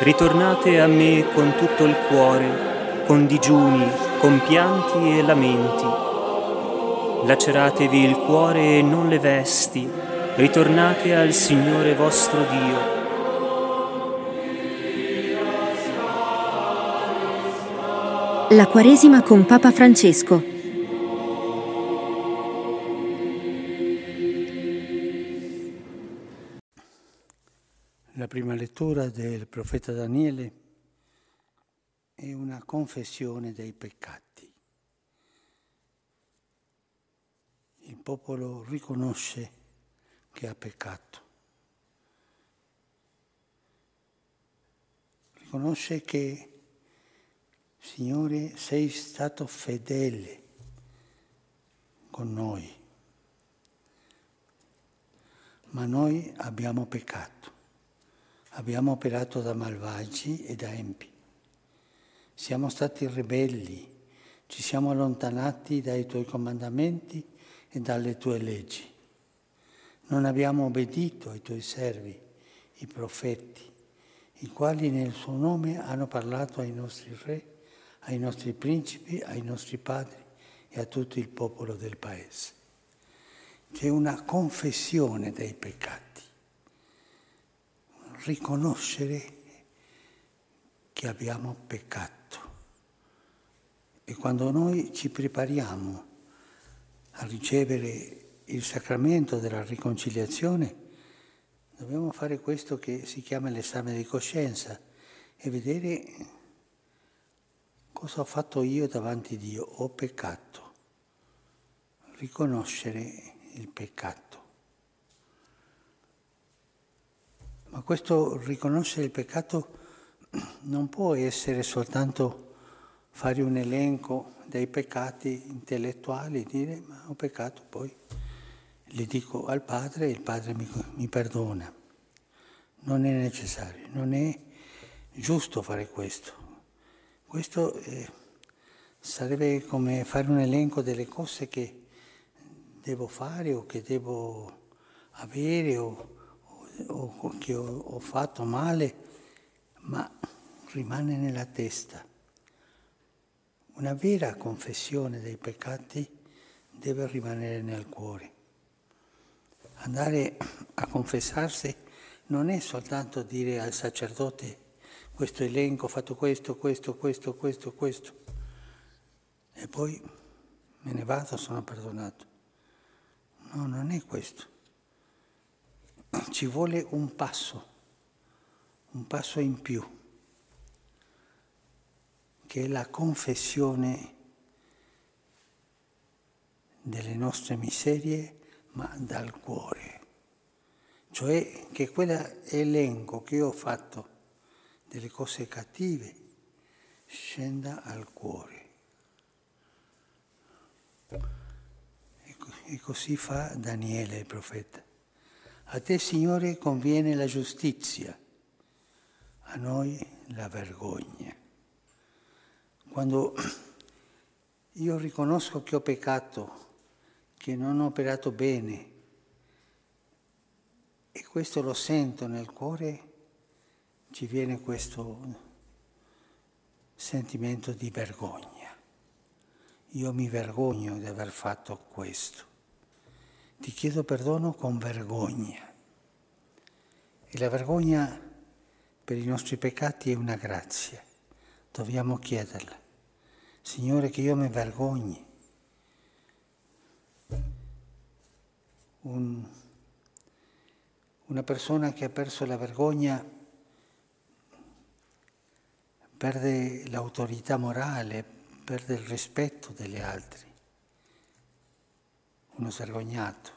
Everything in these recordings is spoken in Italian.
ritornate a me con tutto il cuore, con digiuni, con pianti e lamenti. Laceratevi il cuore e non le vesti, ritornate al Signore vostro Dio. La Quaresima con Papa Francesco. La prima lettura del profeta Daniele è una confessione dei peccati. Il popolo riconosce che ha peccato. Riconosce che, Signore, sei stato fedele con noi, ma noi abbiamo peccato abbiamo operato da malvagi e da empi. Siamo stati ribelli, ci siamo allontanati dai tuoi comandamenti e dalle tue leggi. Non abbiamo obbedito ai tuoi servi, i profeti, i quali nel suo nome hanno parlato ai nostri re, ai nostri principi, ai nostri padri e a tutto il popolo del paese. C'è una confessione dei peccati riconoscere che abbiamo peccato. E quando noi ci prepariamo a ricevere il sacramento della riconciliazione, dobbiamo fare questo che si chiama l'esame di coscienza e vedere cosa ho fatto io davanti a Dio. Ho peccato. Riconoscere il peccato. Ma questo riconoscere il peccato non può essere soltanto fare un elenco dei peccati intellettuali, dire ma ho peccato, poi li dico al Padre e il Padre mi, mi perdona. Non è necessario, non è giusto fare questo. Questo eh, sarebbe come fare un elenco delle cose che devo fare o che devo avere o o che ho, fatto male, ma rimane nella testa. Una vera confessione dei peccati deve rimanere nel cuore. Andare a confessarsi non è soltanto dire al sacerdote questo elenco, ho fatto questo, questo, questo, questo, questo, e poi me ne vado, sono perdonato. No, non è questo ci vuole un passo, un passo in più, che è la confessione delle nostre miserie, ma dal cuore. Cioè che quell'elenco che ho fatto delle cose cattive scenda al cuore. E così fa Daniele il profeta. A te, Signore, conviene la giustizia, a noi la vergogna. Quando io riconosco che ho peccato, che non ho operato bene, e questo lo sento nel cuore, ci viene questo sentimento di vergogna. Io mi vergogno di aver fatto questo ti chiedo perdono con vergogna. E la vergogna per i nostri peccati è una grazia, dobbiamo chiederla. Signore, che io mi vergogni. Un, una persona che ha perso la vergogna perde l'autorità morale, perde il rispetto degli altri uno svergognato.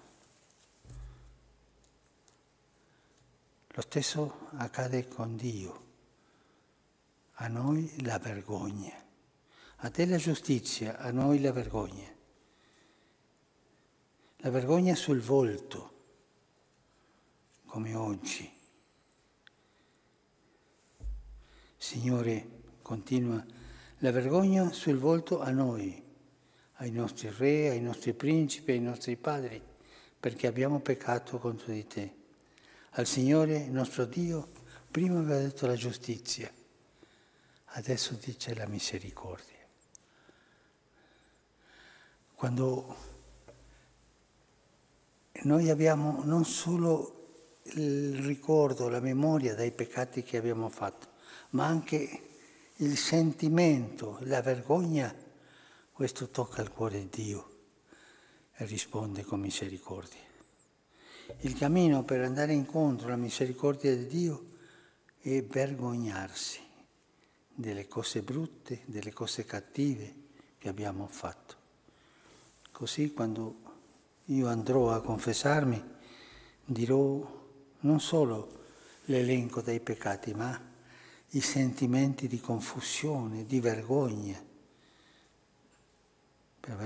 Lo stesso accade con Dio. A noi la vergogna. A te la giustizia, a noi la vergogna. La vergogna sul volto, come oggi. Signore, continua, la vergogna sul volto a noi ai nostri re, ai nostri principi, ai nostri padri, perché abbiamo peccato contro di te. Al Signore nostro Dio Prima aveva detto la giustizia, adesso dice la misericordia. Quando noi abbiamo non solo il ricordo, la memoria dei peccati che abbiamo fatto, ma anche il sentimento, la vergogna, questo tocca il cuore di Dio e risponde con misericordia. Il cammino per andare incontro alla misericordia di Dio è vergognarsi delle cose brutte, delle cose cattive che abbiamo fatto. Così quando io andrò a confessarmi dirò non solo l'elenco dei peccati, ma i sentimenti di confusione, di vergogna,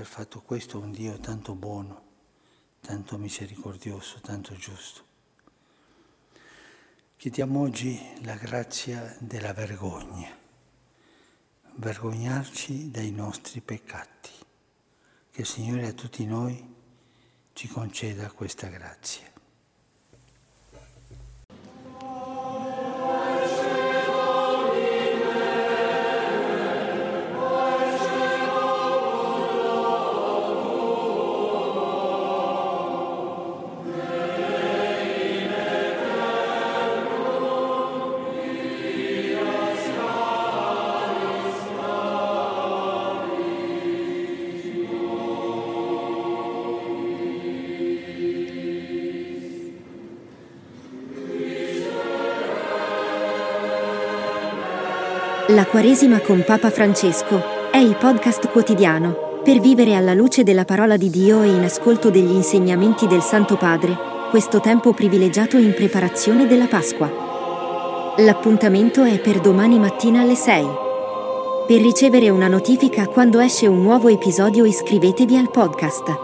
aver fatto questo un Dio tanto buono, tanto misericordioso, tanto giusto. Chiediamo oggi la grazia della vergogna, vergognarci dei nostri peccati. Che il Signore a tutti noi ci conceda questa grazia. La Quaresima con Papa Francesco è il podcast quotidiano per vivere alla luce della parola di Dio e in ascolto degli insegnamenti del Santo Padre, questo tempo privilegiato in preparazione della Pasqua. L'appuntamento è per domani mattina alle 6. Per ricevere una notifica quando esce un nuovo episodio iscrivetevi al podcast.